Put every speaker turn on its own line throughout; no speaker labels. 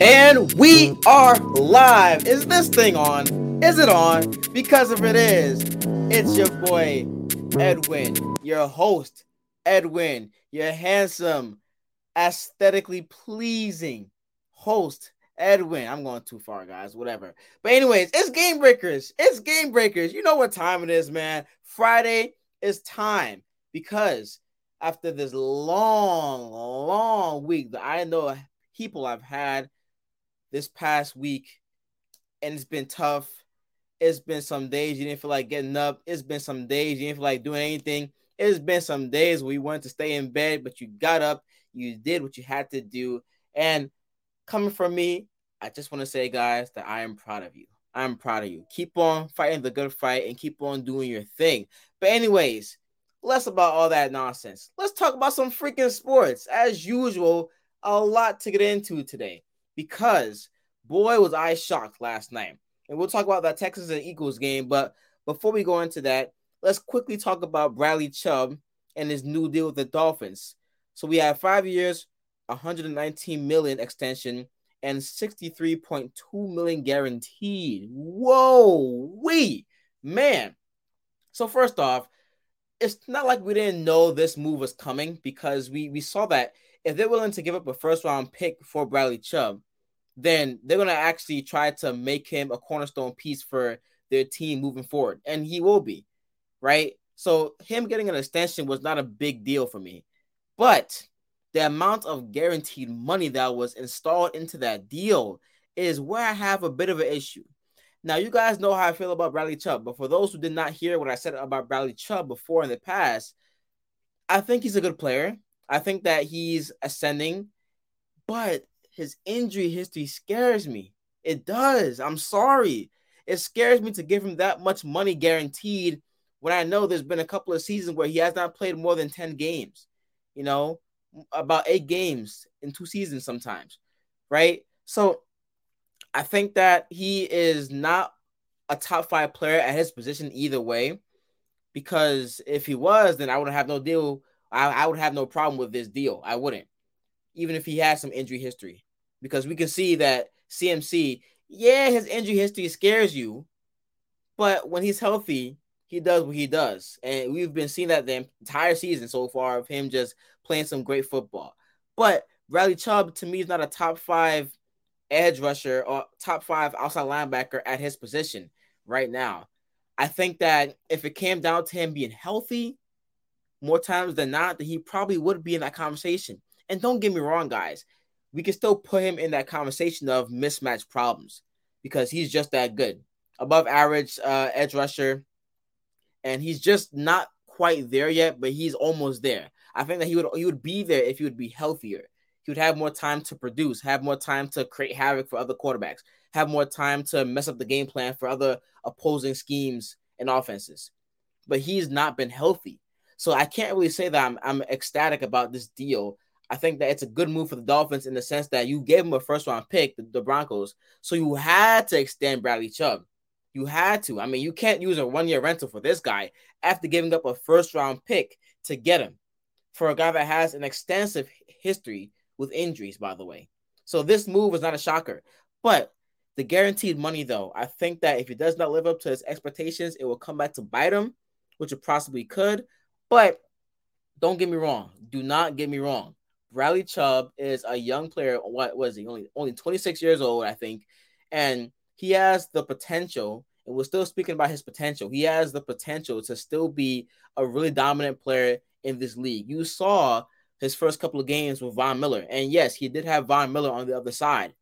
And we are live. Is this thing on? Is it on? Because if it is, it's your boy Edwin, your host, Edwin, your handsome, aesthetically pleasing host, Edwin. I'm going too far, guys. Whatever. But, anyways, it's Game Breakers. It's Game Breakers. You know what time it is, man. Friday is time because after this long, long week that I know people I've had this past week, and it's been tough. It's been some days you didn't feel like getting up. It's been some days you didn't feel like doing anything. It's been some days where you wanted to stay in bed, but you got up, you did what you had to do. And coming from me, I just want to say, guys, that I am proud of you. I'm proud of you. Keep on fighting the good fight and keep on doing your thing. But, anyways, less about all that nonsense. Let's talk about some freaking sports. As usual, a lot to get into today because boy was I shocked last night. And we'll talk about that Texas and Eagles game. But before we go into that, let's quickly talk about Bradley Chubb and his new deal with the Dolphins. So we have five years, 119 million extension, and 63.2 million guaranteed. Whoa, we man. So first off, it's not like we didn't know this move was coming because we we saw that if they're willing to give up a first round pick for Bradley Chubb, then they're gonna actually try to make him a cornerstone piece for their team moving forward, and he will be, right? So him getting an extension was not a big deal for me, but the amount of guaranteed money that was installed into that deal is where I have a bit of an issue. Now, you guys know how I feel about Bradley Chubb, but for those who did not hear what I said about Bradley Chubb before in the past, I think he's a good player. I think that he's ascending, but his injury history scares me. It does. I'm sorry. It scares me to give him that much money guaranteed when I know there's been a couple of seasons where he has not played more than 10 games, you know, about eight games in two seasons sometimes, right? So I think that he is not a top five player at his position either way, because if he was, then I would have no deal I, I would have no problem with this deal. I wouldn't, even if he has some injury history, because we can see that CMC, yeah, his injury history scares you, but when he's healthy, he does what he does, and we've been seeing that the entire season so far of him just playing some great football. But Bradley Chubb to me is not a top five edge rusher or top five outside linebacker at his position right now. I think that if it came down to him being healthy, more times than not that he probably would be in that conversation. And don't get me wrong, guys, we can still put him in that conversation of mismatch problems because he's just that good, above average uh, edge rusher, and he's just not quite there yet, but he's almost there. I think that he would he would be there if he would be healthier. He would have more time to produce, have more time to create havoc for other quarterbacks, have more time to mess up the game plan for other opposing schemes and offenses. But he's not been healthy. So I can't really say that I'm, I'm ecstatic about this deal. I think that it's a good move for the Dolphins in the sense that you gave him a first round pick, the, the Broncos. So you had to extend Bradley Chubb. You had to. I mean, you can't use a one year rental for this guy after giving up a first round pick to get him for a guy that has an extensive history with injuries, by the way. So this move is not a shocker. But the guaranteed money, though, I think that if he does not live up to his expectations, it will come back to bite him, which it possibly could. But don't get me wrong. Do not get me wrong. Bradley Chubb is a young player. What was he? Only only 26 years old, I think, and he has the potential. And we're still speaking about his potential. He has the potential to still be a really dominant player in this league. You saw his first couple of games with Von Miller, and yes, he did have Von Miller on the other side.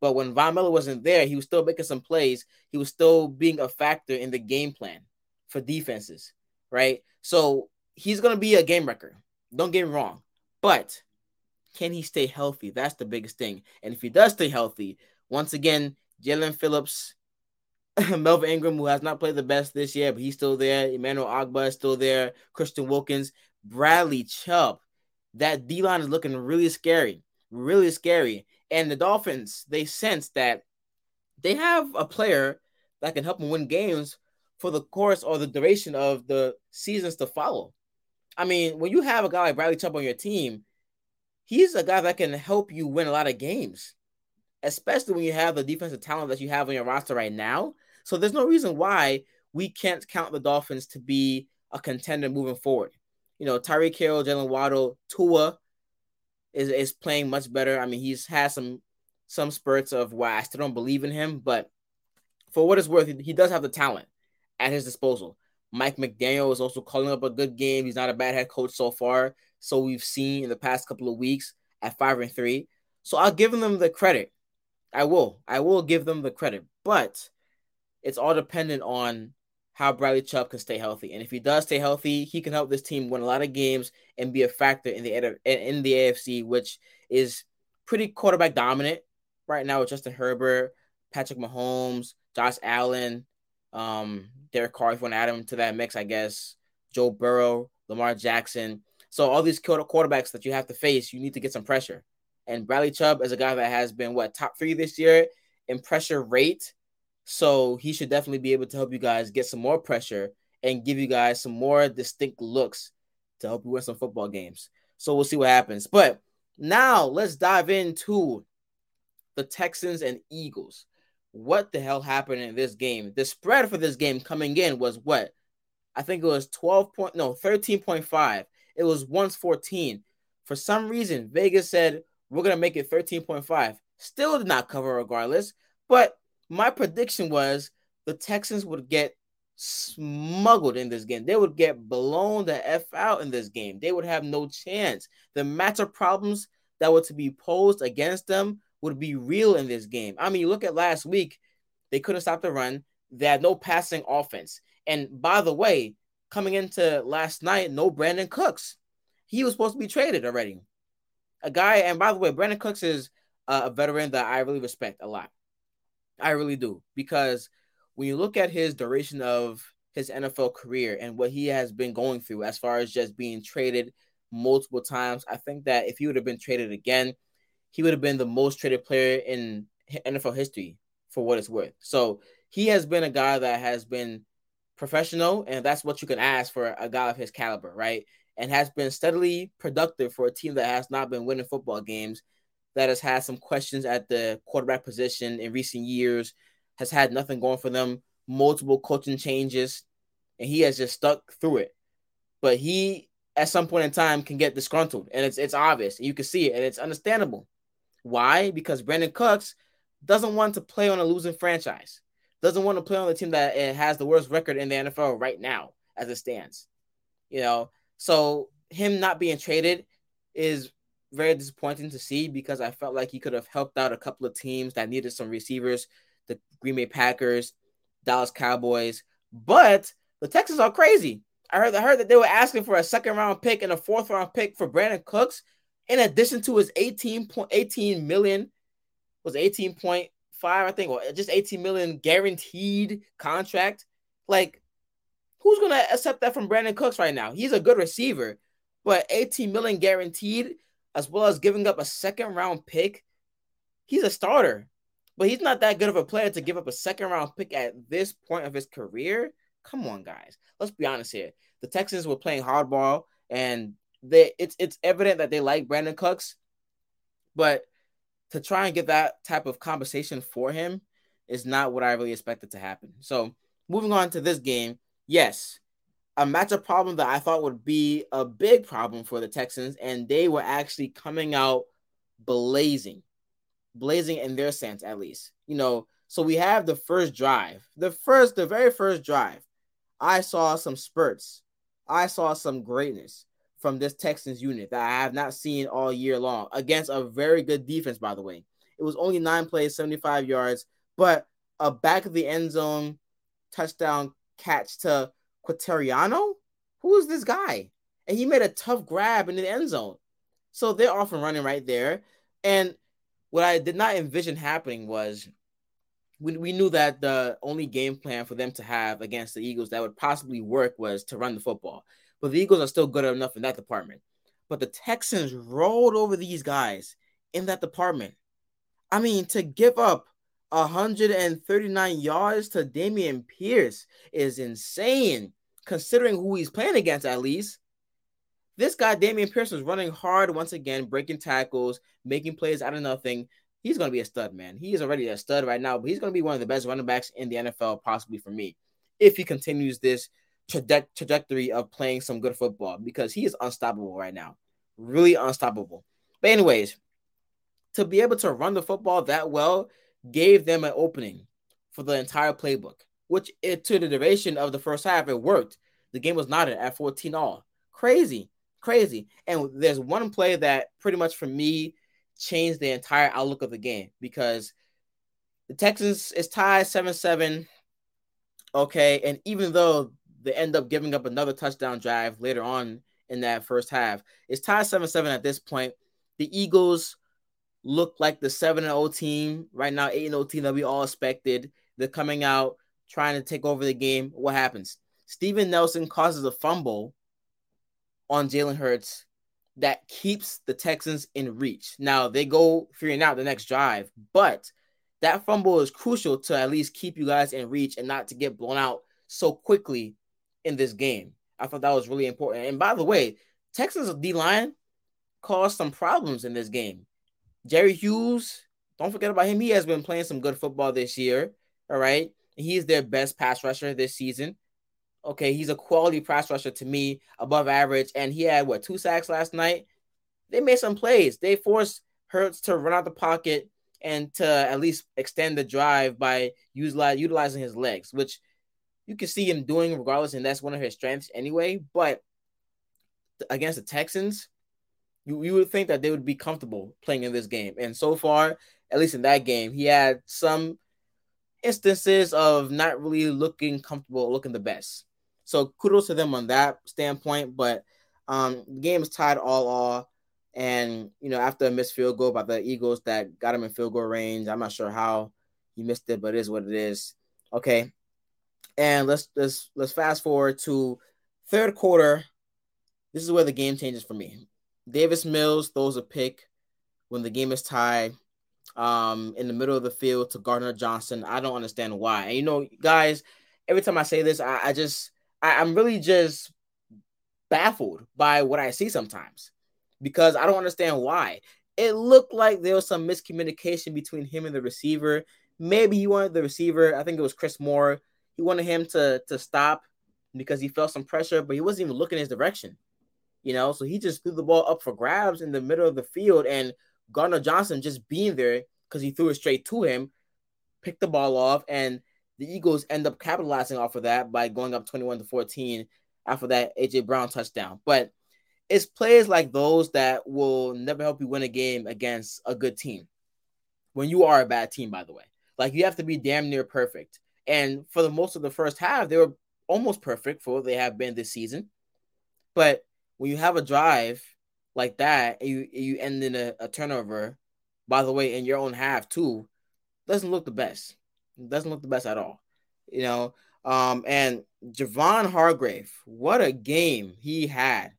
But when Von Miller wasn't there, he was still making some plays. He was still being a factor in the game plan for defenses, right? So he's going to be a game wrecker. Don't get me wrong. But can he stay healthy? That's the biggest thing. And if he does stay healthy, once again, Jaelan Phillips, Melvin Ingram, who has not played the best this year, but he's still there. Emmanuel Ogbah is still there. Christian Wilkins, Bradley Chubb. That D line is looking really scary, really scary. And the Dolphins, they sense that they have a player that can help them win games for the course or the duration of the seasons to follow. I mean, when you have a guy like Bradley Chubb on your team, he's a guy that can help you win a lot of games. especially when you have the defensive talent that you have on your roster right now. So there's no reason why we can't count the Dolphins to be a contender moving forward. You know, Tyreek Hill, Jaylen Waddle, Tua is is playing much better. I mean, he's had some some spurts of why I still don't believe in him, but for what it's worth, he does have the talent at his disposal. Mike McDaniel is also calling up a good game. He's not a bad head coach so far. So we've seen in the past couple of weeks at five and three. So I'll give them the credit. I will. I will give them the credit. But it's all dependent on how Bradley Chubb can stay healthy. And if he does stay healthy, he can help this team win a lot of games and be a factor in the in the AFC, which is pretty quarterback dominant right now with Justin Herbert, Patrick Mahomes, Josh Allen, um, Derek Carr, if you want to add him to that mix, I guess, Joe Burrow, Lamar Jackson. So all these quarterbacks that you have to face, you need to get some pressure. And Bradley Chubb is a guy that has been what top three this year in pressure rate. So he should definitely be able to help you guys get some more pressure and give you guys some more distinct looks to help you win some football games. So we'll see what happens. But now let's dive into the Texans and Eagles. What the hell happened in this game? The spread for this game coming in was what? I think it was 12 point no 13.5. It was once 14. For some reason, Vegas said we're gonna make it 13.5. Still did not cover regardless. But my prediction was the Texans would get smuggled in this game. They would get blown the F out in this game. They would have no chance. The matchup problems that were to be posed against them would be real in this game. I mean, you look at last week, they couldn't stop the run. They had no passing offense. And by the way, coming into last night, no Brandin Cooks. He was supposed to be traded already. A guy, and by the way, Brandin Cooks is a veteran that I really respect a lot. I really do because when you look at his duration of his NFL career and what he has been going through as far as just being traded multiple times, I think that if he would have been traded again, he would have been the most traded player in NFL history for what it's worth. So he has been a guy that has been professional, and that's what you can ask for a guy of his caliber, right? And has been steadily productive for a team that has not been winning football games, that has had some questions at the quarterback position in recent years, has had nothing going for them, multiple coaching changes, and he has just stuck through it. But he, at some point in time, can get disgruntled, and it's it's obvious. You can see it, and it's understandable. Why? Because Brandin Cooks doesn't want to play on a losing franchise doesn't want to play on the team that eh, has the worst record in the NFL right now as it stands. You know, so him not being traded is very disappointing to see because I felt like he could have helped out a couple of teams that needed some receivers, the Green Bay Packers, Dallas Cowboys, but the Texans are crazy. I heard I heard that they were asking for a second round pick and a fourth round pick for Brandin Cooks, in addition to his 18 point 18 million was 18 point five, I think, or just 18 million guaranteed contract. Like, who's gonna accept that from Brandin Cooks right now? He's a good receiver, but 18 million guaranteed, as well as giving up a second round pick. He's a starter, but he's not that good of a player to give up a second round pick at this point of his career. Come on, guys. Let's be honest here. The Texans were playing hardball, and they it's it's evident that they like Brandin Cooks, but to try and get that type of compensation for him is not what I really expected to happen. So moving on to this game, yes, a matchup problem that I thought would be a big problem for the Texans, and they were actually coming out blazing, blazing in their sense at least. You know, so we have the first drive, the first, the very first drive. I saw some spurts. I saw some greatness from this Texans unit that I have not seen all year long against a very good defense, by the way. It was only nine plays, 75 yards, but a back of the end zone touchdown catch to Quitoriano. Who is this guy? And he made a tough grab in the end zone. So they're off and running right there. And what I did not envision happening was we, we knew that the only game plan for them to have against the Eagles that would possibly work was to run the football. But the Eagles are still good enough in that department. But the Texans rolled over these guys in that department. I mean, to give up 139 yards to Dameon Pierce is insane, considering who he's playing against, at least. This guy, Dameon Pierce, was running hard once again, breaking tackles, making plays out of nothing. he's going to be a stud, man. He is already a stud right now, but he's going to be one of the best running backs in the NFL, possibly for me, if he continues this traje- trajectory of playing some good football because he is unstoppable right now. Really unstoppable. But, anyways, to be able to run the football that well gave them an opening for the entire playbook, which it to the duration of the first half, it worked. The game was knotted at 14 all. Crazy, crazy. And there's one play that pretty much for me changed the entire outlook of the game because the Texans is tied 7 7. Okay. And even though they end up giving up another touchdown drive later on in that first half, it's tied 7 7 at this point. The Eagles look like the 7 0 team right now, 8 0 team that we all expected. They're coming out trying to take over the game. What happens? Steven Nelson causes a fumble on Jalen Hurts that keeps the Texans in reach. Now they go figuring out the next drive, but that fumble is crucial to at least keep you guys in reach and not to get blown out so quickly in this game. I thought that was really important. And by the way, Texas D line caused some problems in this game. Jerry Hughes, don't forget about him. He has been playing some good football this year. All right. He's their best pass rusher this season. Okay, he's a quality pass rusher to me, above average, and he had what two sacks last night. They made some plays. They forced Hurts to run out the pocket and to at least extend the drive by utilizing his legs, which you can see him doing regardless, and that's one of his strengths anyway. But against the Texans, you, you would think that they would be comfortable playing in this game. And so far, at least in that game, he had some instances of not really looking comfortable, looking the best. So kudos to them on that standpoint. But um, the game is tied all all. And you know, after a missed field goal by the Eagles that got him in field goal range, I'm not sure how he missed it, but it is what it is. Okay. And let's let's let's fast forward to third quarter. This is where the game changes for me. Davis Mills throws a pick when the game is tied um, in the middle of the field to Gardner Johnson. I don't understand why. And you know, guys, every time I say this, I, I just I, I'm really just baffled by what I see sometimes because I don't understand why. It looked like there was some miscommunication between him and the receiver. Maybe he wanted the receiver, I think it was Chris Moore. He wanted him to to stop because he felt some pressure, but he wasn't even looking his direction. You know, so he just threw the ball up for grabs in the middle of the field, and Gardner Johnson just being there because he threw it straight to him, picked the ball off, and the Eagles end up capitalizing off of that by going up 21 to 14 after that AJ Brown touchdown. But it's plays like those that will never help you win a game against a good team. When you are a bad team, by the way, like you have to be damn near perfect. And for the most of the first half, they were almost perfect for what they have been this season. But when you have a drive like that, and you you end in a, a turnover, by the way, in your own half too, doesn't look the best doesn't look the best at all. You know, um, and Javon Hargrave, what a game he had.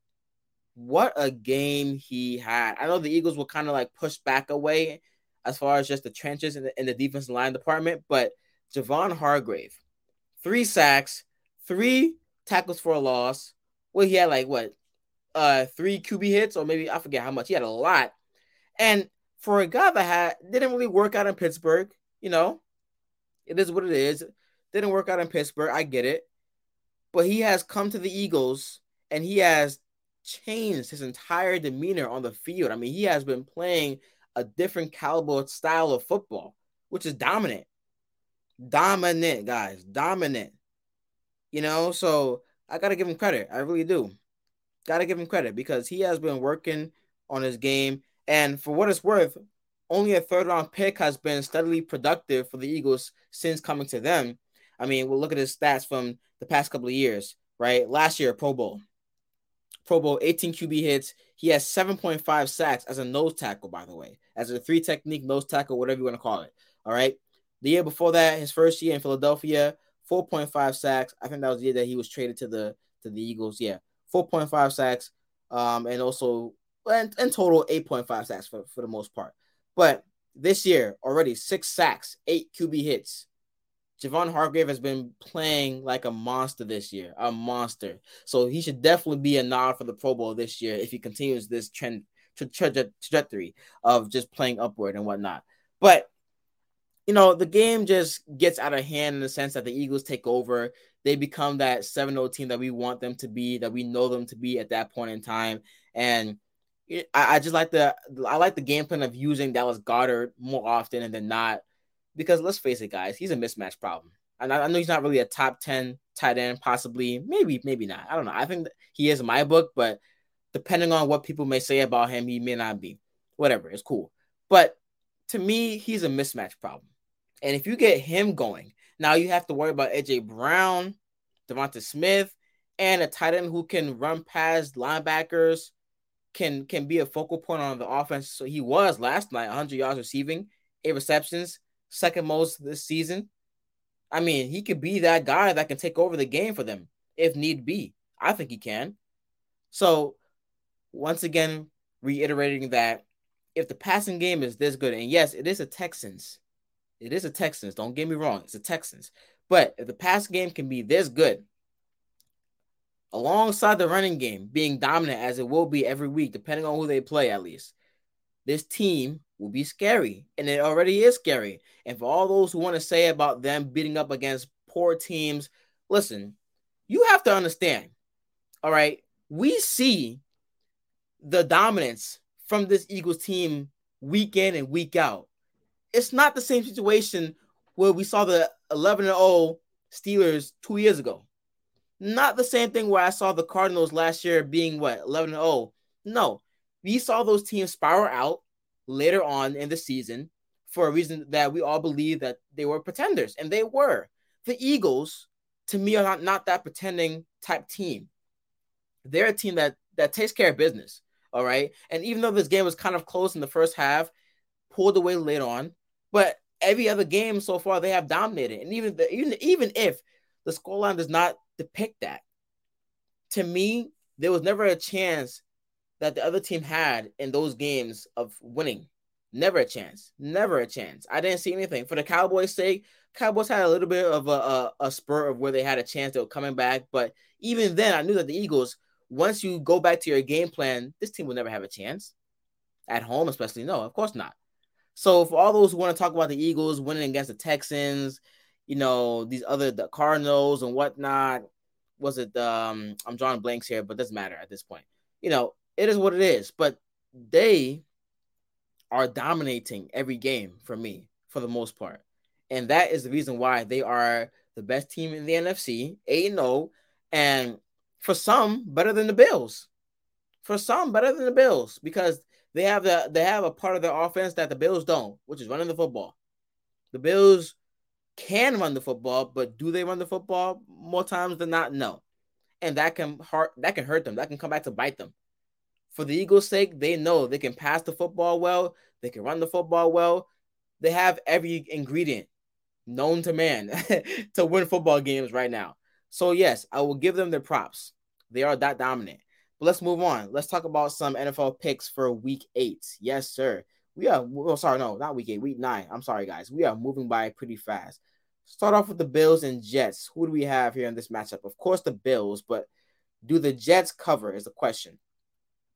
What a game he had. I know the Eagles will kind of like push back away as far as just the trenches in the, in the defensive line department, but Javon Hargrave, three sacks, three tackles for a loss. Well, he had like what, uh, three QB hits, or maybe I forget how much. He had a lot. And for a guy that had didn't really work out in Pittsburgh, you know, it is what it is. Didn't work out in Pittsburgh. I get it. But he has come to the Eagles and he has changed his entire demeanor on the field. I mean, he has been playing a different caliber style of football, which is dominant. Dominant, guys. Dominant. You know, so I got to give him credit. I really do. Got to give him credit because he has been working on his game. And for what it's worth, only a third round pick has been steadily productive for the Eagles since coming to them. I mean, we'll look at his stats from the past couple of years, right? Last year, Pro Bowl. Pro Bowl, 18 QB hits. He has 7.5 sacks as a nose tackle, by the way, as a three technique nose tackle, whatever you want to call it. All right. The year before that, his first year in Philadelphia, 4.5 sacks. I think that was the year that he was traded to the to the Eagles. Yeah, 4.5 sacks. Um, and also and in total, 8.5 sacks for, for the most part. But this year, already six sacks, eight QB hits. Javon Hargrave has been playing like a monster this year, a monster. So he should definitely be a nod for the Pro Bowl this year if he continues this trend tra- tra- trajectory of just playing upward and whatnot. But you know, the game just gets out of hand in the sense that the Eagles take over. They become that 7-0 team that we want them to be, that we know them to be at that point in time. And I, just like the I like the game plan of using Dallas Goedert more often than not. Because let's face it, guys, he's a mismatch problem. And I, I know he's not really a top 10 tight end, possibly, maybe, maybe not. I don't know. I think he is in my book, but depending on what people may say about him, he may not be. Whatever, it's cool. But to me, he's a mismatch problem. And if you get him going, now you have to worry about AJ Brown, DeVonta Smith, and a tight end who can run past linebackers, can can be a focal point on the offense. So he was last night, 100 yards receiving, eight receptions, second most this season. I mean, he could be that guy that can take over the game for them if need be. I think he can. So, once again, reiterating that if the passing game is this good, and yes, it is a Texans, it is a Texans. Don't get me wrong, it's a Texans. But if the pass game can be this good, alongside the running game being dominant as it will be every week, depending on who they play, at least, this team will be scary. And it already is scary. And for all those who want to say about them beating up against poor teams, listen, you have to understand. All right. We see the dominance from this Eagles team week in and week out it's not the same situation where we saw the 11 0 Steelers two years ago. Not the same thing where I saw the Cardinals last year being what 11 0. No, we saw those teams spiral out later on in the season for a reason that we all believe that they were pretenders, and they were. The Eagles, to me, are not, not that pretending type team. They're a team that that takes care of business. All right. And even though this game was kind of close in the first half, pulled away later on. But every other game so far, they have dominated. And even the, even even if the scoreline does not depict that, to me, there was never a chance that the other team had in those games of winning. Never a chance. Never a chance. I didn't see anything. For the Cowboys' sake, Cowboys had a little bit of a, a, a spur of where they had a chance of coming back. But even then, I knew that the Eagles, once you go back to your game plan, this team will never have a chance. At home, especially. No, of course not. So for all those who want to talk about the Eagles winning against the Texans, you know, these other the Cardinals and whatnot, was it um I'm drawing blanks here, but doesn't matter at this point. You know, it is what it is. But they are dominating every game for me for the most part. And that is the reason why they are the best team in the NFC, 8 0, and for some, better than the Bills. For some, better than the Bills because they have the they have a part of their offense that the Bills don't, which is running the football. The Bills can run the football, but do they run the football more times than not? No. And that can hurt that can hurt them. That can come back to bite them. For the Eagles' sake, they know they can pass the football well, they can run the football well. They have every ingredient known to man to win football games right now. So yes, I will give them their props. They are that dominant. But let's move on. Let's talk about some NFL picks for week eight. Yes, sir. We are, oh, sorry, no, not week eight, week nine. I'm sorry, guys. We are moving by pretty fast. Start off with the Bills and Jets. Who do we have here in this matchup? Of course, the Bills, but do the Jets cover is the question.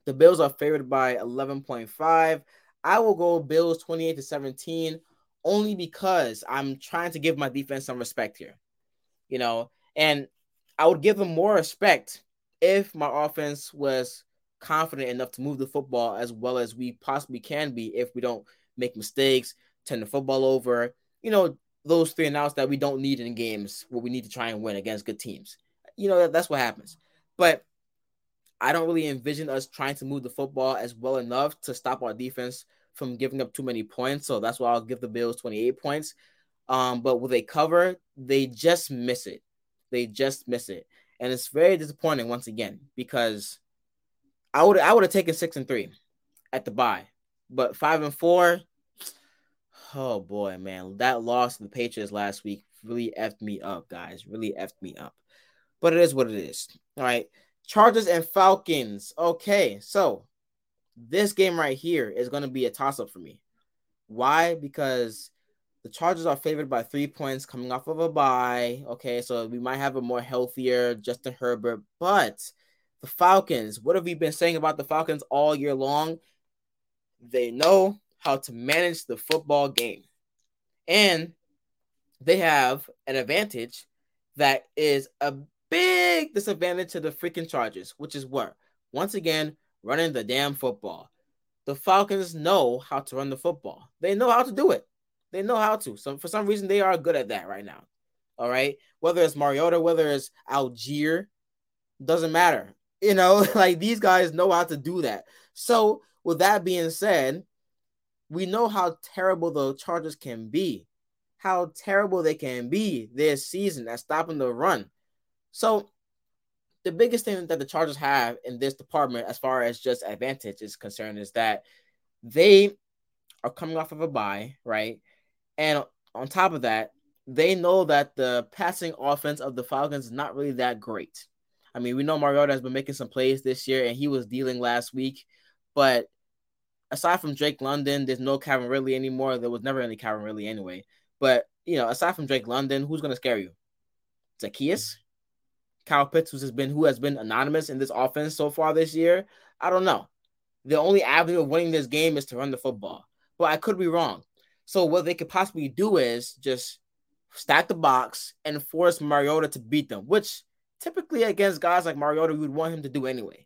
The Bills are favored by 11.5. I will go Bills 28 to 17 only because I'm trying to give my defense some respect here. You know, and I would give them more respect if my offense was confident enough to move the football as well as we possibly can be if we don't make mistakes, turn the football over, you know, those three and outs that we don't need in games where we need to try and win against good teams. You know, that's what happens. But I don't really envision us trying to move the football as well enough to stop our defense from giving up too many points. So that's why I'll give the Bills 28 points. Um, but with a cover, they just miss it. They just miss it and it's very disappointing once again because I would I would have taken six and three at the bye, but five and four. Oh boy, man, that loss to the Patriots last week really effed me up, guys. Really effed me up. But it is what it is. All right, Chargers and Falcons. Okay, so this game right here is going to be a toss up for me. Why? Because the Chargers are favored by three points coming off of a bye. Okay, so we might have a more healthier Justin Herbert, but the Falcons, what have we been saying about the Falcons all year long? They know how to manage the football game. And they have an advantage that is a big disadvantage to the freaking Chargers, which is what? Once again, running the damn football. The Falcons know how to run the football. They know how to do it. They know how to. So for some reason, they are good at that right now. All right. Whether it's Mariota, whether it's Allgeier, doesn't matter. You know, like these guys know how to do that. So with that being said, we know how terrible the Chargers can be, how terrible they can be this season at stopping the run. So the biggest thing that the Chargers have in this department, as far as just advantage is concerned, is that they are coming off of a bye, right? And on top of that, they know that the passing offense of the Falcons is not really that great. I mean, we know Mariota has been making some plays this year, and he was dealing last week. But aside from Drake London, there's no Calvin Ridley anymore. There was never any Calvin Ridley anyway. But you know, aside from Drake London, who's going to scare you? Zaccheaus, Kyle Pitts, who's been who has been anonymous in this offense so far this year. I don't know. The only avenue of winning this game is to run the football, but I could be wrong. So what they could possibly do is just stack the box and force Mariota to beat them, which typically against guys like Mariota, we would want him to do anyway.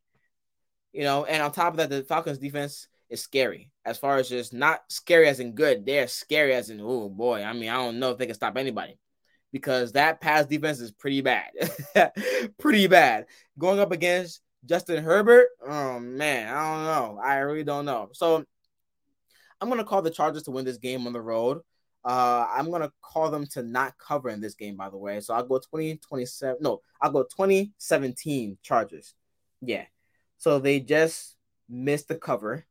You know, and on top of that, the Falcons defense is scary as far as just not scary as in good. They're scary as in, oh boy. I mean, I don't know if they can stop anybody because that pass defense is pretty bad. pretty bad. Going up against Justin Herbert, oh man, I don't know. I really don't know. So I'm gonna call the Chargers to win this game on the road. Uh, I'm gonna call them to not cover in this game, by the way. So I'll go 20, 27. No, I'll go 2017 Chargers. Yeah. So they just missed the cover.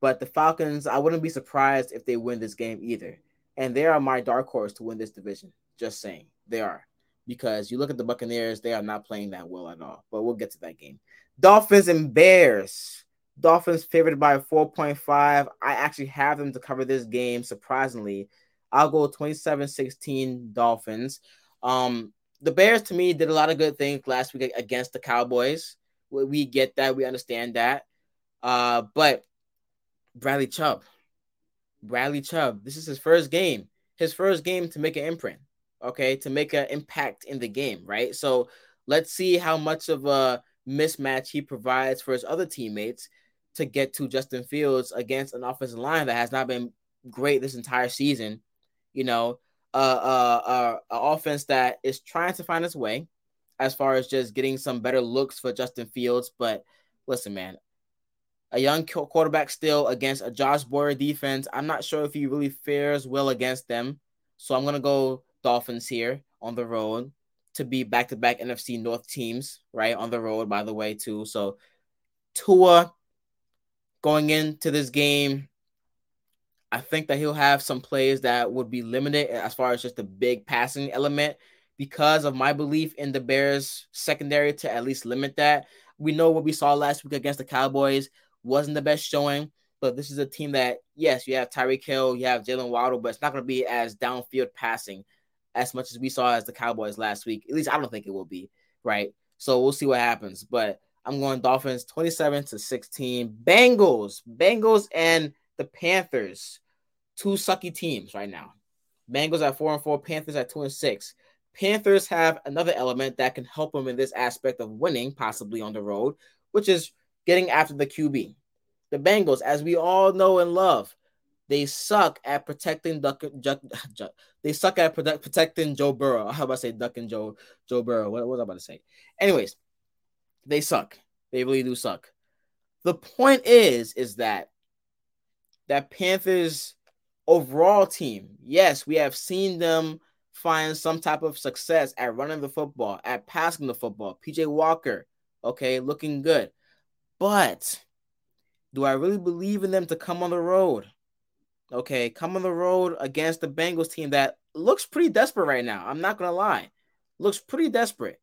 But the Falcons, I wouldn't be surprised if they win this game either. And they are my dark horse to win this division. Just saying. They are. Because you look at the Buccaneers, they are not playing that well at all. But we'll get to that game. Dolphins and Bears. Dolphins favored by 4.5. I actually have them to cover this game, surprisingly. I'll go 27 16 Dolphins. Um, the Bears to me did a lot of good things last week against the Cowboys. We get that, we understand that. Uh, but Bradley Chubb, Bradley Chubb, this is his first game, his first game to make an imprint, okay, to make an impact in the game, right? So let's see how much of a mismatch he provides for his other teammates to get to Justin Fields against an offensive line that has not been great this entire season you know, uh, uh, uh, offense that is trying to find its way as far as just getting some better looks for Justin Fields. But listen, man, a young quarterback still against a Josh Boyer defense. I'm not sure if he really fares well against them. So I'm gonna go Dolphins here on the road to be back to back NFC North teams, right? On the road, by the way, too. So Tua going into this game I think that he'll have some plays that would be limited as far as just the big passing element because of my belief in the Bears secondary to at least limit that. We know what we saw last week against the Cowboys wasn't the best showing, but this is a team that, yes, you have Tyreek Hill, you have Jaylen Waddle, but it's not going to be as downfield passing as much as we saw as the Cowboys last week. At least I don't think it will be, right? So we'll see what happens. But I'm going Dolphins 27 to 16. Bengals, Bengals and the Panthers two sucky teams right now. Bengals at four and four, Panthers at two and six. Panthers have another element that can help them in this aspect of winning, possibly on the road, which is getting after the QB. The Bengals, as we all know and love, they suck at protecting Duck. they suck at protecting Joe Burrow. How about I say Duck and Joe Joe Burrow? What, what was I about to say? Anyways, they suck. They really do suck. The point is, is that that Panthers overall team, yes, we have seen them find some type of success at running the football, at passing the football. PJ Walker, okay, looking good. But do I really believe in them to come on the road? Okay, come on the road against the Bengals team that looks pretty desperate right now. I'm not gonna lie, looks pretty desperate.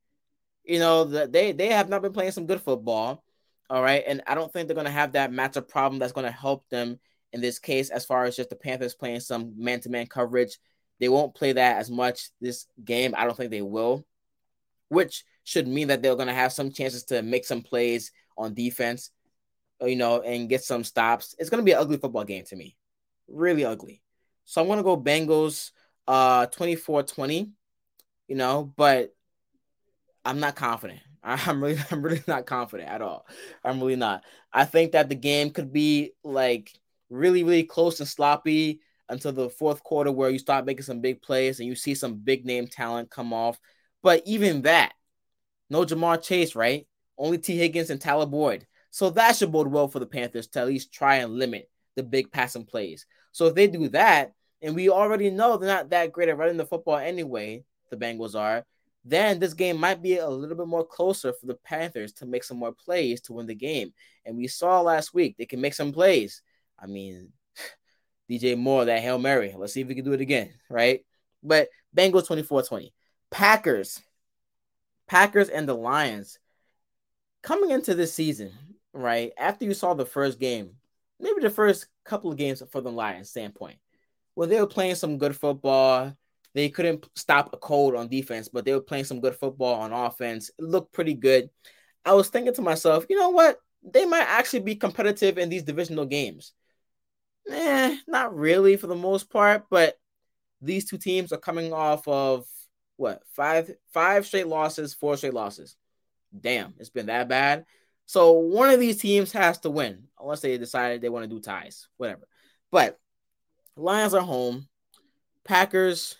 You know that they they have not been playing some good football. All right, and I don't think they're gonna have that matchup problem that's gonna help them in this case, as far as just the Panthers playing some man to man coverage. They won't play that as much this game. I don't think they will, which should mean that they're to have some chances to make some plays on defense, you know, and get some stops. It's to be an ugly football game to me. really ugly. So I'm gonna go Bengals uh 24-20, you know, but I'm not confident. I'm really, I'm really not confident at all. I'm really not. I think that the game could be like really, really close and sloppy until the fourth quarter, where you start making some big plays and you see some big name talent come off. But even that, no Ja'Marr Chase, right? Only Tee Higgins and Tyler Boyd. So that should bode well for the Panthers to at least try and limit the big passing plays. So if they do that, and we already know they're not that great at running the football anyway, the Bengals are, then this game might be a little bit more closer for the Panthers to make some more plays to win the game. And we saw last week they can make some plays. I mean, DJ Moore, that Hail Mary. Let's see if we can do it again, right? But Bengals 24 20. Packers. Packers and the Lions. Coming into this season, right? After you saw the first game, maybe the first couple of games for the Lions standpoint, well, they were playing some good football. They couldn't stop a cold on defense, but they were playing some good football on offense. It looked pretty good. I was thinking to myself, you know what? They might actually be competitive in these divisional games. Eh, not really for the most part, but these two teams are coming off of what five five straight losses, four straight losses. Damn, it's been that bad. So one of these teams has to win, unless they decided they want to do ties, whatever. But Lions are home. Packers,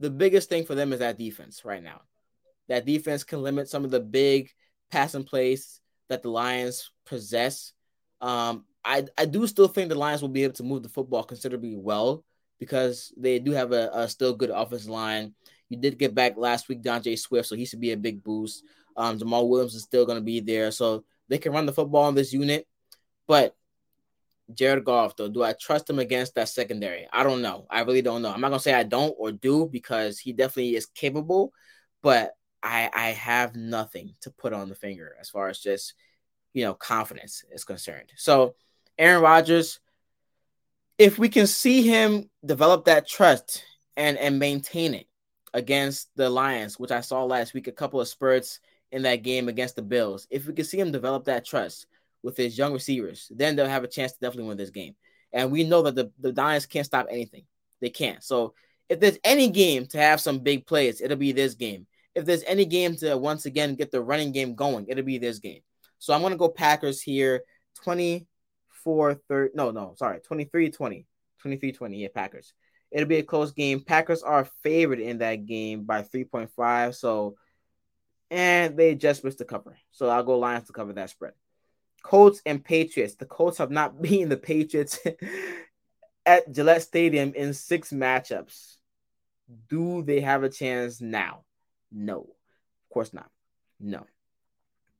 the biggest thing for them is that defense right now. That defense can limit some of the big passing plays that the Lions possess. Um, I, I do still think the Lions will be able to move the football considerably well because they do have a, a still good offensive line. You did get back last week, D'Andre Swift, so he should be a big boost. Um, Jamaal Williams is still going to be there, so they can run the football on this unit. But Jared Goff, though, do I trust him against that secondary? I don't know. I really don't know. I'm not gonna say I don't or do because he definitely is capable, but I I have nothing to put on the finger as far as just you know confidence is concerned. So Aaron Rodgers, if we can see him develop that trust and and maintain it against the Lions, which I saw last week, a couple of spurts in that game against the Bills, if we can see him develop that trust with his young receivers, then they'll have a chance to definitely win this game. And we know that the, the Lions can't stop anything. They can't. So if there's any game to have some big plays, it'll be this game. If there's any game to once again get the running game going, it'll be this game. So I'm going to go Packers here 24 30. No, no, sorry, 23 20. 23 20. Yeah, Packers. It'll be a close game. Packers are favored in that game by 3.5. So, and they just missed the cover. So I'll go Lions to cover that spread. Colts and Patriots. The Colts have not beaten the Patriots at Gillette Stadium in six matchups. Do they have a chance now? No, of course not. No.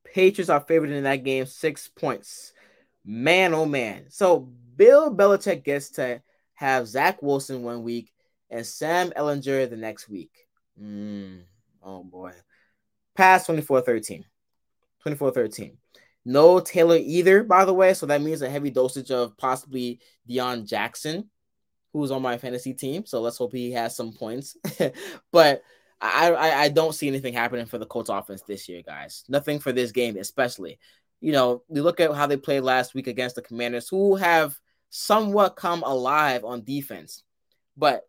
Patriots are favored in that game, six points. Man, oh man. So Bill Belichick gets to have Zach Wilson one week and Sam Ehlinger the next week. Mm, oh boy. Pass 24 13. 24 13. No Taylor either, by the way. So that means a heavy dosage of possibly Deon Jackson, who's on my fantasy team. So let's hope he has some points. but I, I, I don't see anything happening for the Colts offense this year, guys. Nothing for this game, especially. You know, you look at how they played last week against the Commanders, who have somewhat come alive on defense, but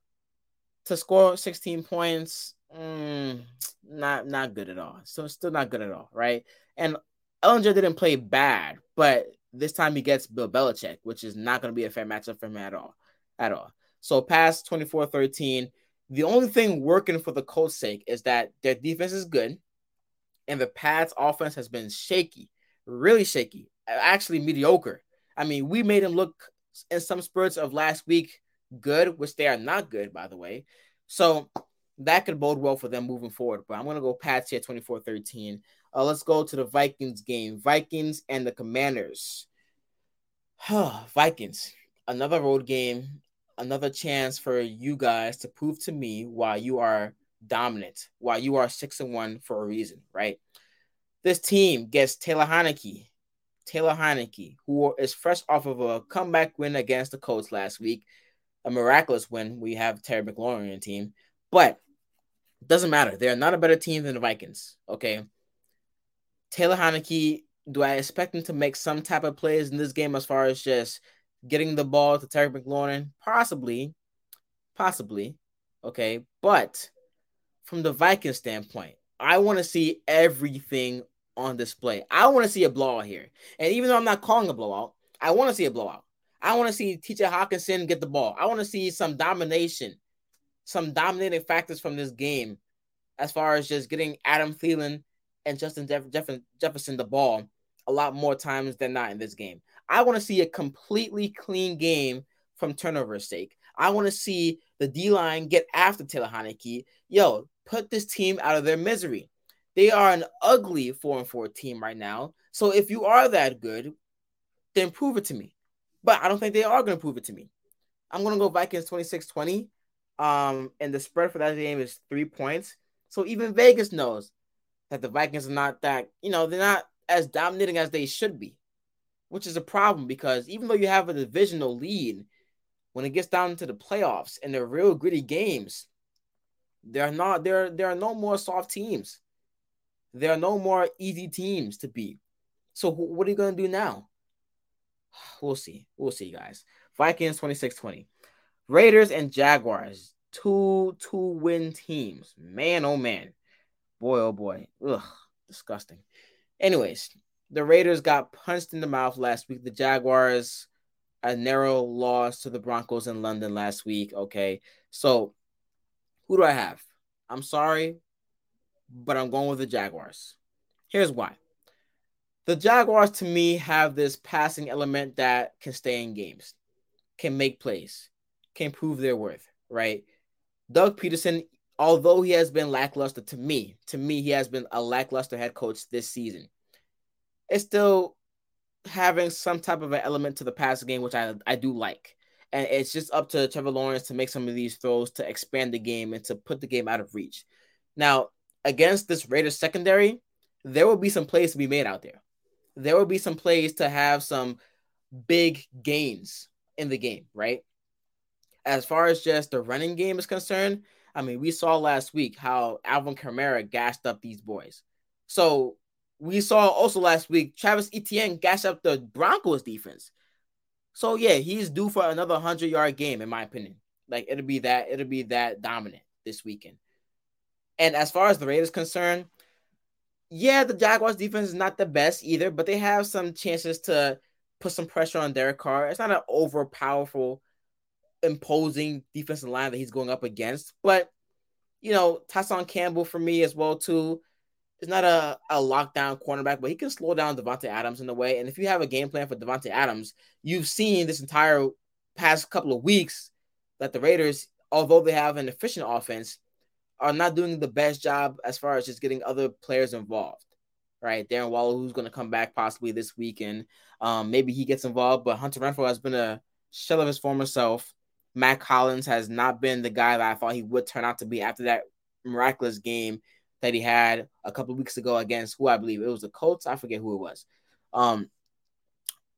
to score 16 points, mm, not not good at all. So still not good at all, right? And Ehlinger didn't play bad, but this time he gets Bill Belichick, which is not going to be a fair matchup for him at all. At all. So past 24 13. The only thing working for the Colts' sake is that their defense is good and the Pats' offense has been shaky, really shaky, actually mediocre. I mean, we made them look in some spurts of last week good, which they are not good, by the way. So that could bode well for them moving forward. But I'm going to go Pats here 24 13. Uh, let's go to the Vikings game. Vikings and the Commanders. Vikings, another road game, another chance for you guys to prove to me why you are dominant, why you are six and one for a reason, right? This team gets Taylor Heinicke, Taylor Heinicke, who is fresh off of a comeback win against the Colts last week, a miraculous win. We have Terry McLaurin team, but it doesn't matter. They are not a better team than the Vikings. Okay, Taylor Heinicke, do I expect him to make some type of plays in this game as far as just getting the ball to Terry McLaurin, possibly, possibly, okay. But from the Vikings standpoint, I want to see everything on display. I want to see a blowout here, and even though I'm not calling a blowout, I want to see a blowout. I want to see TJ Hockenson get the ball. I want to see some domination, some dominating factors from this game, as far as just getting Adam Thielen and Justin Jeff- Jeff- Jefferson the ball a lot more times than not in this game. I want to see a completely clean game from turnover's sake. I want to see the D line get after Taylor Heinicke. Yo, put this team out of their misery. They are an ugly four and four team right now. So if you are that good, then prove it to me. But I don't think they are going to prove it to me. I'm going to go Vikings 26 20. Um, and the spread for that game is three points. So even Vegas knows that the Vikings are not that, you know, they're not as dominating as they should be, which is a problem because even though you have a divisional lead, when it gets down to the playoffs and the real gritty games, there are not there there are no more soft teams. There are no more easy teams to beat. So what are you gonna do now? We'll see. We'll see, guys. Vikings 26-20. Raiders and Jaguars, two two win teams. Man, oh man. Boy, oh boy. Ugh, disgusting. Anyways, the Raiders got punched in the mouth last week. The Jaguars, a narrow loss to the Broncos in London last week. Okay. So who do I have? I'm sorry, but I'm going with the Jaguars. Here's why. The Jaguars, to me, have this passing element that can stay in games, can make plays, can prove their worth, right? Doug Pederson, although he has been lackluster to me, to me, he has been a lackluster head coach this season. It's still having some type of an element to the passing game, which I, I do like. And it's just up to Trevor Lawrence to make some of these throws to expand the game and to put the game out of reach. Now, against this Raiders secondary, there will be some plays to be made out there there will be some plays to have some big gains in the game, right? As far as just the running game is concerned, I mean, we saw last week how Alvin Kamara gassed up these boys. So we saw also last week Travis Etienne gassed up the Broncos defense. So yeah, he's due for another hundred yard game, in my opinion. Like it'll be that it'll be that dominant this weekend. And as far as the Raiders concerned, yeah, the Jaguars defense is not the best either, but they have some chances to put some pressure on Derek Carr. It's not an over powerful, imposing defensive line that he's going up against, but you know, Tyson Campbell for me as well too. Is not a, a lockdown cornerback, but he can slow down Davante Adams in a way. And if you have a game plan for Davante Adams, you've seen this entire past couple of weeks that the Raiders, although they have an efficient offense, are not doing the best job as far as just getting other players involved. Right, Darren Waller, who's going to come back possibly this weekend. Um, maybe he gets involved, but Hunter Renfrow has been a shell of his former self. Mack Hollins has not been the guy that I thought he would turn out to be after that miraculous game that he had a couple weeks ago against who I believe it was the Colts. I forget who it was, um,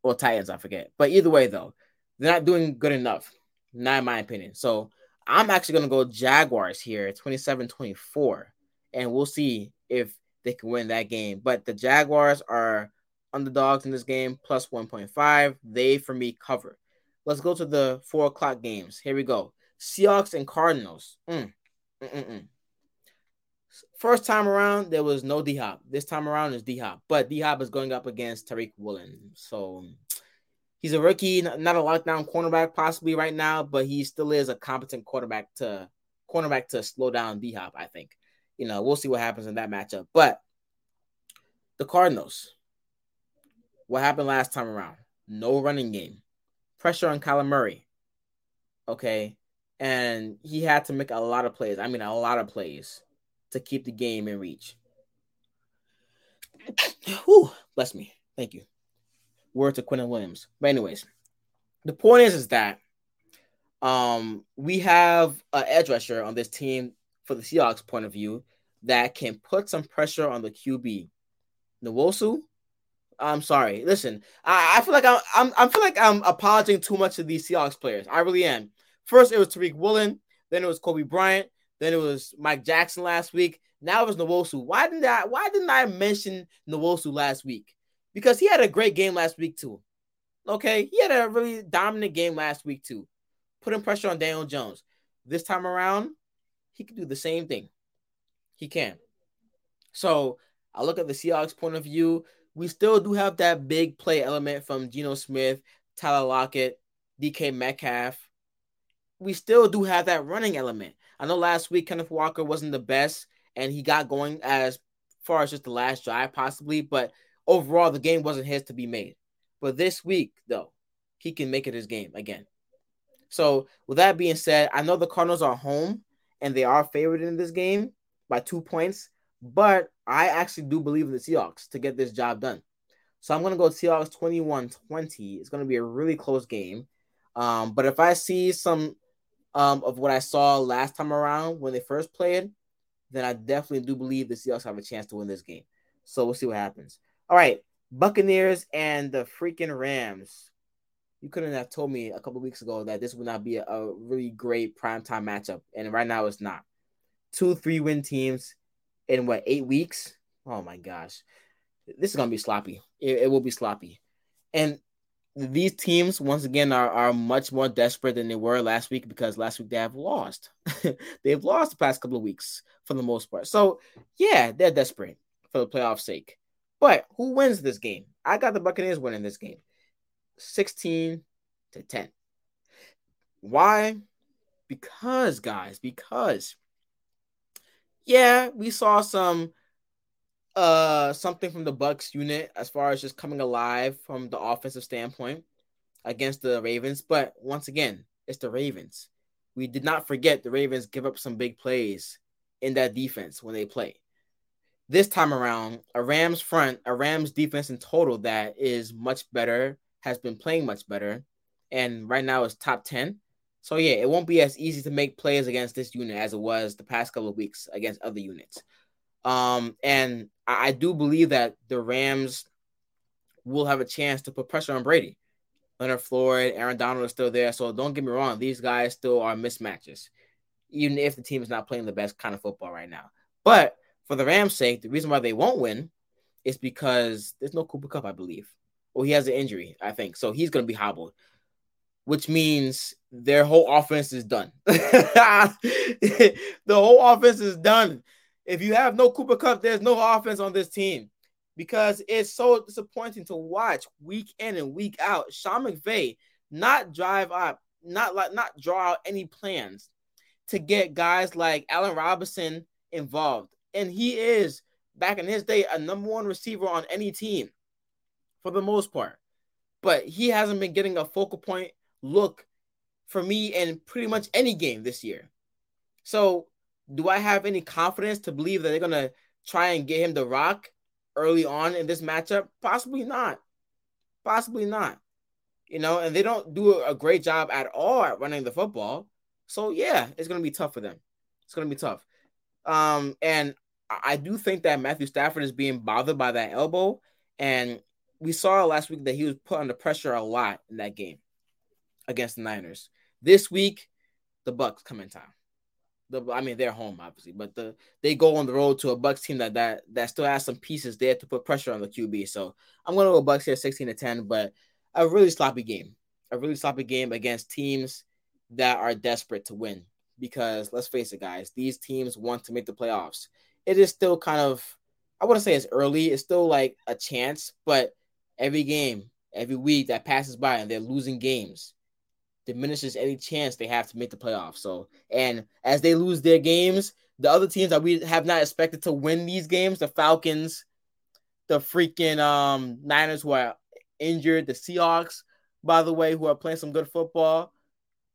or Titans. I forget. But either way, though, they're not doing good enough, not in my opinion. So I'm actually going to go Jaguars here, 27 24. And we'll see if they can win that game. But the Jaguars are underdogs in this game, plus 1.5. They, for me, cover. Let's go to the four o'clock games. Here we go Seahawks and Cardinals. Mm. mm, mm, mm. First time around, there was no D Hop. This time around is D Hop, but D Hop is going up against Tariq Woolen. So um, he's a rookie, not a lockdown cornerback possibly right now, but he still is a competent quarterback to cornerback to slow down D Hop. I think. You know, we'll see what happens in that matchup. But the Cardinals, what happened last time around? No running game, pressure on Kyler Murray. Okay, and he had to make a lot of plays. I mean, a lot of plays to keep the game in reach. Whew, bless me. Thank you. Word to Quentin Williams. But anyways, the point is is that um we have an edge rusher on this team for the Seahawks point of view that can put some pressure on the QB. Nwosu, I'm sorry. Listen, I, I feel like I'm, I'm I feel like I'm apologizing too much to these Seahawks players. I really am. First, it was Tariq Woolen, then it was Coby Bryant, then it was Mike Jackson last week. Now it was Nwosu. Why didn't I why didn't I mention Nwosu last week? because he had a great game last week too. Okay, he had a really dominant game last week too, putting pressure on Daniel Jones. This time around, he can do the same thing. He can. So I look at the Seahawks point of view. We still do have that big play element from Geno Smith, Tyler Lockett, DK Metcalf. We still do have that running element. I know last week Kenneth Walker wasn't the best, and he got going as far as just the last drive, possibly, but overall the game wasn't his to be made. But this week, though, he can make it his game again. So, with that being said, I know the Cardinals are home and they are favored in this game by two points, but I actually do believe in the Seahawks to get this job done. So, I'm going to go Seahawks 21 20. It's going to be a really close game. Um, but if I see some um, of what I saw last time around when they first played, then I definitely do believe the Seahawks have a chance to win this game. So, we'll see what happens. All right. Buccaneers and the freaking Rams. You couldn't have told me a couple weeks ago that this would not be a, a really great primetime matchup. And right now it's not. Two three win teams in what, eight weeks? Oh my gosh. This is to be sloppy. It, it will be sloppy. And these teams once again are, are much more desperate than they were last week because last week they have lost. They've lost the past couple of weeks for the most part. So yeah, they're desperate for the playoff sake. But who wins this game? I got the Buccaneers winning this game 16 to 10. Why? Because, guys, because yeah, we saw some uh something from the Bucks unit as far as just coming alive from the offensive standpoint against the Ravens, but once again, it's the Ravens. We did not forget the Ravens give up some big plays in that defense when they play this time around, a Rams front, a Rams defense in total that is much better, has been playing much better, and right now is top 10. So yeah, it won't be as easy to make plays against this unit as it was the past couple of weeks against other units. Um, and I, do believe that the Rams will have a chance to put pressure on Brady. Leonard Floyd, Aaron Donald is still there. So don't get me wrong, these guys still are mismatches, even if the team is not playing the best kind of football right now. But for the Rams' sake, the reason why they won't win is because there's no Cooper Kupp, I believe. Well, he has an injury, I think. So he's going to be hobbled, which means their whole offense is done. the whole offense is done. If you have no Cooper Kupp, there's no offense on this team because it's so disappointing to watch week in and week out. Sean McVay not drive up, not like not draw out any plans to get guys like Allen Robinson involved and he is back in his day a number one receiver on any team for the most part. But he hasn't been getting a focal point look for me in pretty much any game this year. So, do I have any confidence to believe that they're going to try and get him the rock early on in this matchup? Possibly not. Possibly not. You know, and they don't do a great job at all at running the football. So, yeah, it's going to be tough for them. It's going to be tough. Um, and I do think that Matthew Stafford is being bothered by that elbow. And we saw last week that he was put under pressure a lot in that game against the Niners. This week, the Bucks come in town. The, I mean, they're home obviously, but the they go on the road to a Bucks team that that that still has some pieces there to put pressure on the QB. So I'm gonna go Bucks here, 16 to 10, but a really sloppy game, a really sloppy game against teams that are desperate to win because let's face it, guys, these teams want to make the playoffs. It is still kind of, I wouldn't say it's early, it's still like a chance, but every game, every week that passes by and they're losing games diminishes any chance they have to make the playoffs. So, and as they lose their games, the other teams that we have not expected to win these games, the Falcons, the freaking um Niners who are injured, the Seahawks, by the way, who are playing some good football,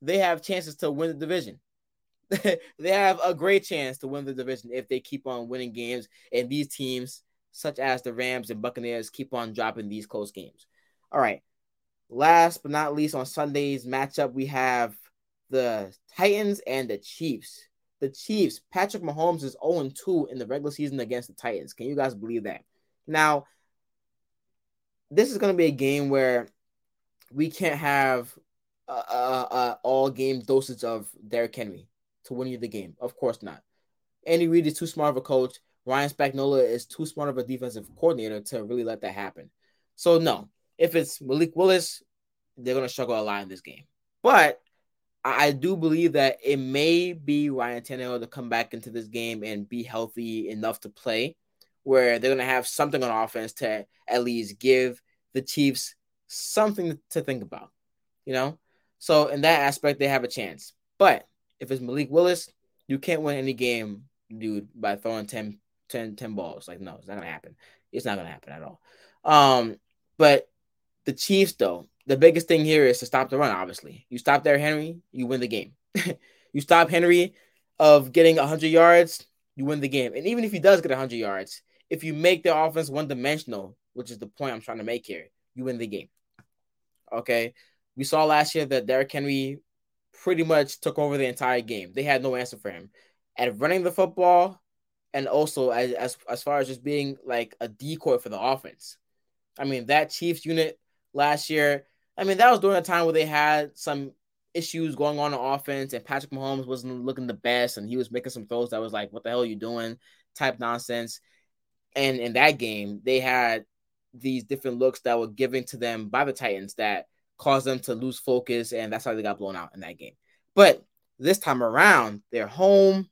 they have chances to win the division. they have a great chance to win the division if they keep on winning games. And these teams, such as the Rams and Buccaneers, keep on dropping these close games. All right. Last but not least, on Sunday's matchup, we have the Titans and the Chiefs. The Chiefs, Patrick Mahomes is 0 2 in the regular season against the Titans. Can you guys believe that? Now, this is going to be a game where we can't have a, a, a all game dosage of Derrick Henry to win you the game. Of course not. Andy Reid is too smart of a coach. Ryan Spagnuolo is too smart of a defensive coordinator to really let that happen. So no, if it's Malik Willis, they're gonna struggle a lot in this game. But I, do believe that it may be Ryan Tannehill to come back into this game and be healthy enough to play, where they're gonna have something on offense to at least give the Chiefs something to think about. You know, so in that aspect, they have a chance. But if it's Malik Willis, you can't win any game, dude, by throwing 10, 10, 10 balls. Like, no, it's not gonna happen. It's not gonna happen at all. Um, but the Chiefs, though, the biggest thing here is to stop the run. Obviously, you stop there, Henry, you win the game. you stop Henry of getting 100 yards, you win the game. And even if he does get 100 yards, if you make the offense one dimensional, which is the point I'm trying to make here, you win the game. Okay. We saw last year that Derrick Henry pretty much took over the entire game. They had no answer for him at running the football and also as, as, as far as just being like a decoy for the offense. I mean, that Chiefs unit last year, I mean, that was during a time where they had some issues going on on offense and Patrick Mahomes wasn't looking the best and he was making some throws that was like, what the hell are you doing? type nonsense. And in that game, they had these different looks that were given to them by the Titans that caused them to lose focus, and that's how they got blown out in that game. But this time around, they're home,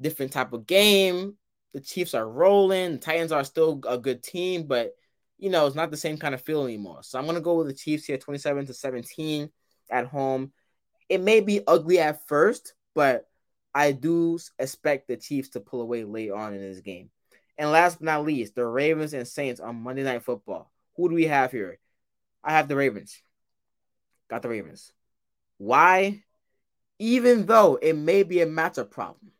different type of game. The Chiefs are rolling. The Titans are still a good team, but you know, it's not the same kind of feel anymore. So I'm gonna go with the Chiefs here, 27 to 17 at home. It may be ugly at first, but I do expect the Chiefs to pull away late on in this game. And last but not least, the Ravens and Saints on Monday Night Football. Who do we have here? I have the Ravens. Got the Ravens. Why? Even though it may be a matchup problem,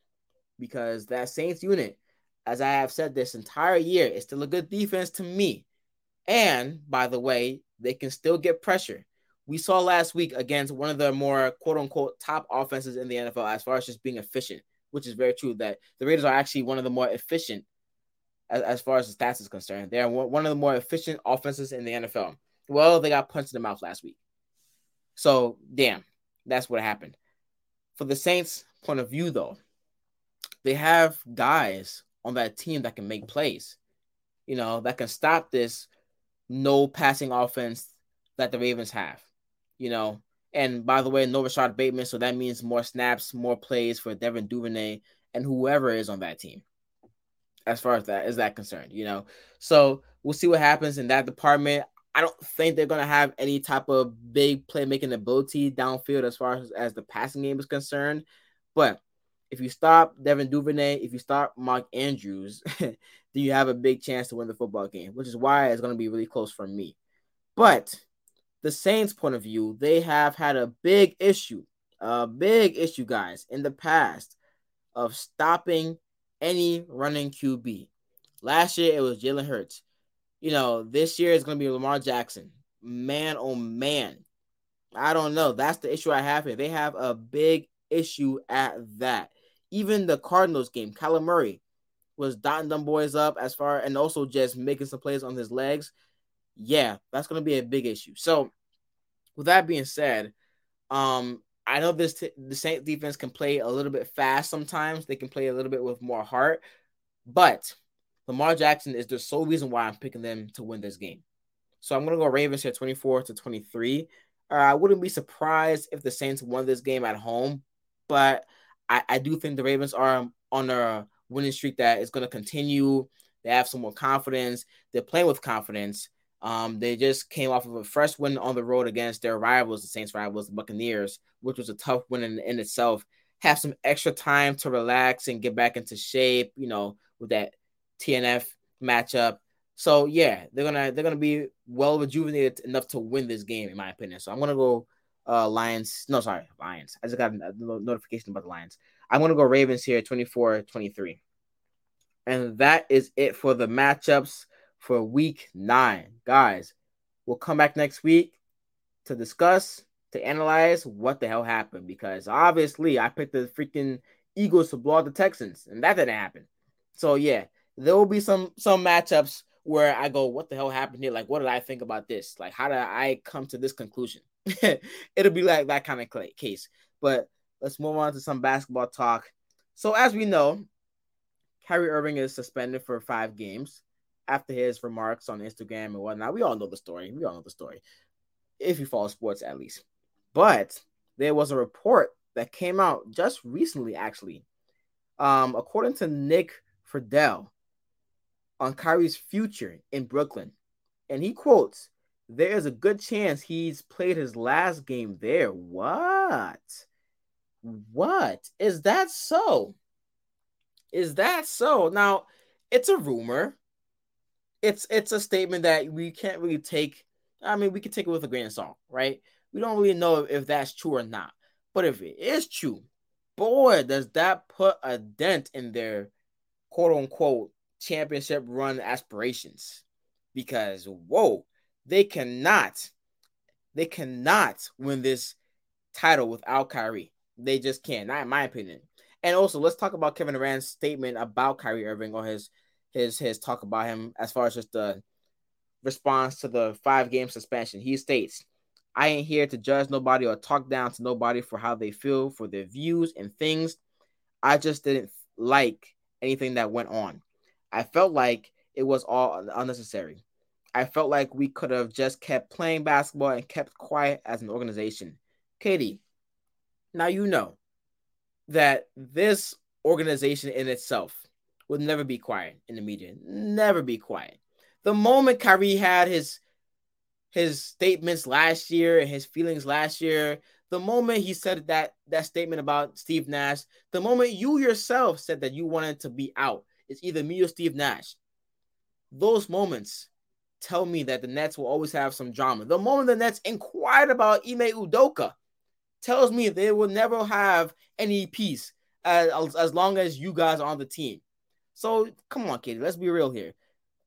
because that Saints unit, as I have said this entire year, is still a good defense to me. And by the way, they can still get pressure. We saw last week against one of the more quote unquote top offenses in the NFL as far as just being efficient, which is very true that the Raiders are actually one of the more efficient as, as far as the stats is concerned. They're one of the more efficient offenses in the NFL. Well, they got punched in the mouth last week. So, damn, that's what happened. For the Saints' point of view, though, they have guys on that team that can make plays, you know, that can stop this no passing offense that the Ravens have, you know. And by the way, no Rashod Bateman, so that means more snaps, more plays for Devin Duvernay and whoever is on that team. As far as that is that concerned, you know. So we'll see what happens in that department. I don't think they're gonna have any type of big playmaking ability downfield as far as, as the passing game is concerned. But if you stop Devin Duvernay, if you stop Mark Andrews, then you have a big chance to win the football game, which is why it's gonna be really close for me. But the Saints' point of view, they have had a big issue, a big issue, guys, in the past of stopping any running QB. Last year it was Jalen Hurts you know, this year is going to be Lamar Jackson. Man, oh man. I don't know. That's the issue I have here. They have a big issue at that. Even the Cardinals game, Kyler Murray was dotting them boys up as far and also just making some plays on his legs. Yeah, that's going to be a big issue. So, with that being said, um, I know this t- the Saint defense can play a little bit fast sometimes. They can play a little bit with more heart, but Lamar Jackson is the sole reason why I'm picking them to win this game. So I'm gonna go Ravens here 24 to 23. Uh, I wouldn't be surprised if the Saints won this game at home, but I, I do think the Ravens are on a winning streak that is going to continue. They have some more confidence. They're playing with confidence. Um, they just came off of a fresh win on the road against their rivals, the Saints rivals, the Buccaneers, which was a tough win in, in itself. Have some extra time to relax and get back into shape, you know, with that TNF matchup. So yeah, they're gonna they're gonna be well rejuvenated enough to win this game, in my opinion. So I'm gonna go uh Lions. No, sorry, Lions. I just got a notification about the Lions. I'm gonna go Ravens here, 24-23. And that is it for the matchups for week nine. Guys, we'll come back next week to discuss, to analyze what the hell happened. Because obviously I picked the freaking Eagles to blow out the Texans, and that didn't happen. So yeah, there will be some some matchups where I go, what the hell happened here? Like, what did I think about this? Like, how did I come to this conclusion? It'll be like that kind of case. But let's move on to some basketball talk. So, as we know, Kyrie Irving is suspended for five games after his remarks on Instagram and whatnot. We all know the story. We all know the story. if you follow sports at least. But there was a report that came out just recently, actually. Um, according to Nick Friedell on Kyrie's future in Brooklyn, and he quotes, There is a good chance he's played his last game there. What? What? Is that so? Is that so? Now, it's a rumor. It's it's a statement that we can't really take. I mean, we can take it with a grain of salt, right? We don't really know if that's true or not. But if it is true, boy, does that put a dent in their quote unquote championship run aspirations. Because whoa, they cannot, they cannot win this title without Kyrie. They just can't, not in my opinion. And also, let's talk about Kevin Durant's statement about Kyrie Irving or his his his talk about him as far as just the response to the five game suspension. He states, I ain't here to judge nobody or talk down to nobody for how they feel, for their views and things. I just didn't like anything that went on. I felt like it was all unnecessary. I felt like we could have just kept playing basketball and kept quiet as an organization. Katie, now you know that this organization in itself would never be quiet in the media. Never be quiet. The moment Kyrie had his his statements last year and his feelings last year, the moment he said that that statement about Steve Nash, the moment you yourself said that you wanted to be out, it's either me or Steve Nash. Those moments tell me that the Nets will always have some drama. The moment the Nets inquired about Ime Udoka tells me they will never have any peace as, as long as you guys are on the team. So come on, Katie, let's be real here.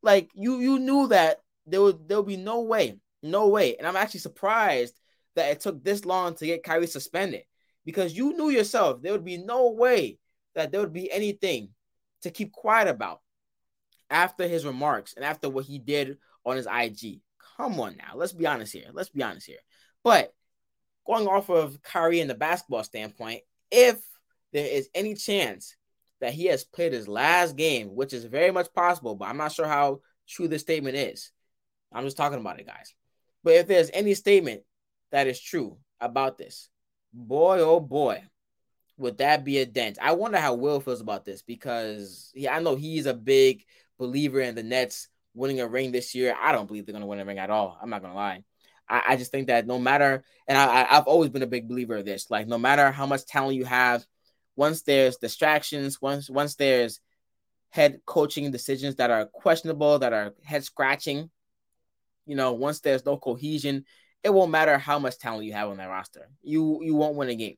Like you, you knew that there would there would be no way, no way, and I'm actually surprised that it took this long to get Kyrie suspended because you knew yourself there would be no way that there would be anything to keep quiet about after his remarks and after what he did on his IG. Come on now, let's be honest here. Let's be honest here. But going off of Kyrie in the basketball standpoint, if there is any chance that he has played his last game, which is very much possible, but I'm not sure how true this statement is. I'm just talking about it, guys. But if there's any statement that is true about this, boy, oh boy, would that be a dent? I wonder how Will feels about this because he, I know he's a big believer in the Nets winning a ring this year. I don't believe they're going to win a ring at all. I'm not going to lie. I, I, just think that no matter, and I, I've always been a big believer of this, like no matter how much talent you have, once there's distractions, once once there's head coaching decisions that are questionable, that are head scratching, you know, once there's no cohesion, it won't matter how much talent you have on that roster. You you won't win a game.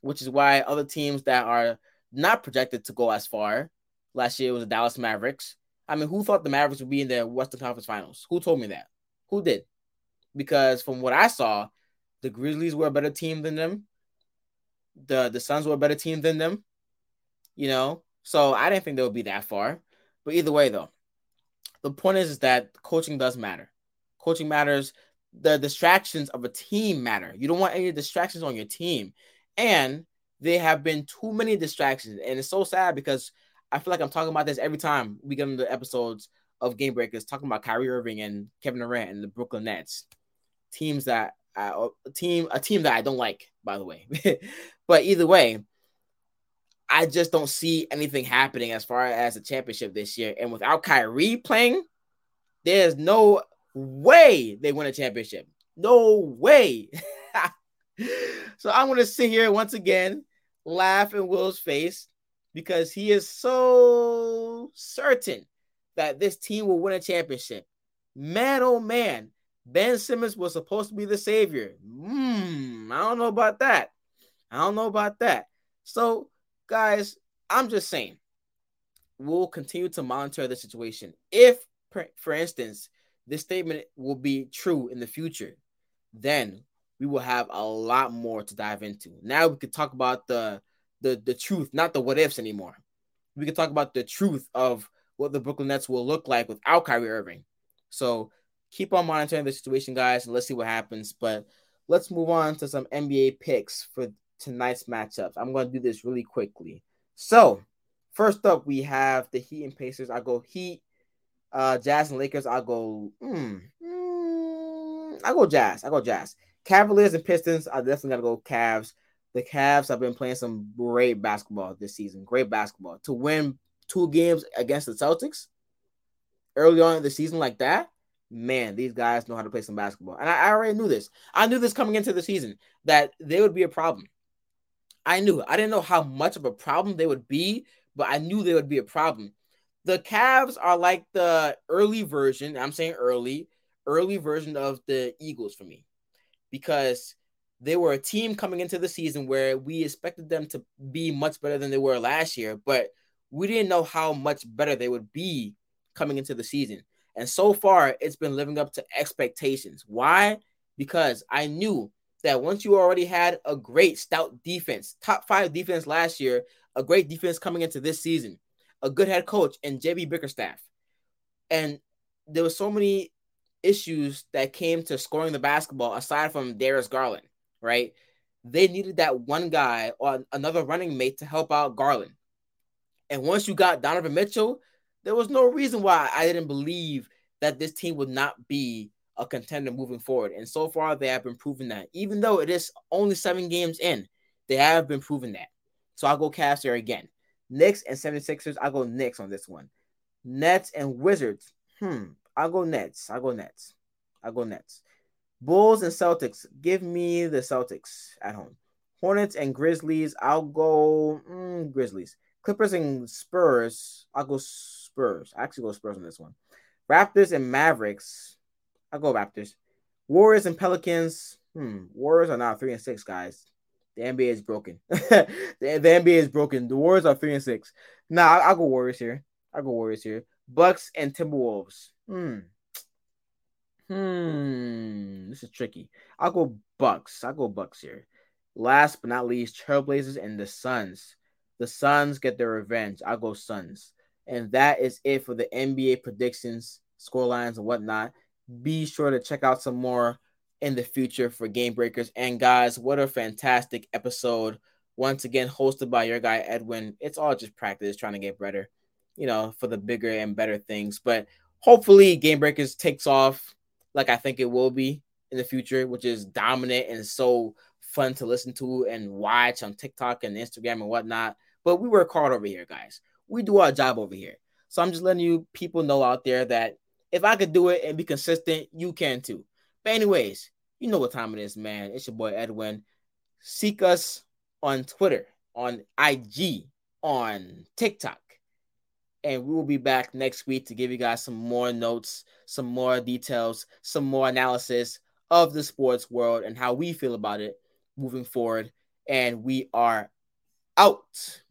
Which is why other teams that are not projected to go as far, last year was the Dallas Mavericks. I mean, who thought the Mavericks would be in the Western Conference Finals? Who told me that? Who did? Because from what I saw, the Grizzlies were a better team than them the the Suns were a better team than them. You know, so I didn't think they would be that far. But either way, though, the point is, is that coaching does matter. Coaching matters. The distractions of a team matter. You don't want any distractions on your team, and there have been too many distractions, and it's so sad because I feel like I'm talking about this every time we get into episodes of Game Breakers, talking about Kyrie Irving and Kevin Durant and the Brooklyn Nets, teams that uh, a team a team that I don't like, by the way. but either way, I just don't see anything happening as far as a championship this year. And without Kyrie playing, there's no way they win a championship. No way. so I'm gonna sit here once again, laugh in Will's face because he is so certain that this team will win a championship. Man, oh man, Ben Simmons was supposed to be the savior. Hmm, I don't know about that. I don't know about that. So, guys, I'm just saying, we'll continue to monitor the situation. If, for instance, this statement will be true in the future, then we will have a lot more to dive into. Now we could talk about the the the truth, not the what ifs anymore. We could talk about the truth of what the Brooklyn Nets will look like without Kyrie Irving. So keep on monitoring the situation, guys, and let's see what happens. But let's move on to some NBA picks for tonight's matchups. I'm going to do this really quickly. So, first up, we have the Heat and Pacers. I go Heat. Uh, Jazz and Lakers. I'll go. Mm, mm, I go Jazz. I go Jazz. Cavaliers and Pistons. I definitely gotta go Cavs. The Cavs have been playing some great basketball this season. Great basketball to win two games against the Celtics early on in the season like that. Man, these guys know how to play some basketball, and I, I already knew this. I knew this coming into the season that they would be a problem. I knew. I didn't know how much of a problem they would be, but I knew they would be a problem. The Cavs are like the early version. I'm saying early, early version of the Eagles for me, because they were a team coming into the season where we expected them to be much better than they were last year, but we didn't know how much better they would be coming into the season. And so far, it's been living up to expectations. Why? Because I knew that once you already had a great stout defense, top five defense last year, a great defense coming into this season, a good head coach, and JB Bickerstaff. And there were so many issues that came to scoring the basketball aside from Darius Garland, right? They needed that one guy or another running mate to help out Garland. And once you got Donovan Mitchell, there was no reason why I didn't believe that this team would not be a contender moving forward. And so far, they have been proving that. Even though it is only seven games in, they have been proving that. So I'll go Cavs there again. Knicks and 76ers, I'll go Knicks on this one. Nets and Wizards. Hmm. I'll go Nets. I'll go Nets. I'll go Nets. Bulls and Celtics. Give me the Celtics at home. Hornets and Grizzlies. I'll go mm, Grizzlies. Clippers and Spurs. I'll go Spurs. I actually go Spurs on this one. Raptors and Mavericks. I'll go Raptors. Warriors and Pelicans. Hmm. Warriors are now three and six, guys. The NBA is broken. the, the, NBA is broken. The Warriors are three and six. Nah, I'll, I'll go Warriors here. I'll go Warriors here. Bucks and Timberwolves. Hmm. Hmm. This is tricky. I'll go Bucks. I'll go Bucks here. Last but not least, Trailblazers and the Suns. The Suns get their revenge. I'll go Suns. And that is it for the NBA predictions, score lines, and whatnot. Be sure to check out some more in the future for Game Breakers. And guys, what a fantastic episode. Once again, hosted by your guy Edwin. It's all just practice, trying to get better, you know, for the bigger and better things. But hopefully, Game Breakers takes off like I think it will be in the future, which is dominant and so fun to listen to and watch on TikTok and Instagram and whatnot. But we work hard over here, guys. We do our job over here. So I'm just letting you people know out there that if I could do it and be consistent, you can too. But anyways, you know what time it is, man. It's your boy Edwin. Seek us on Twitter, on IG, on TikTok. And we will be back next week to give you guys some more notes, some more details, some more analysis of the sports world and how we feel about it moving forward. And we are out.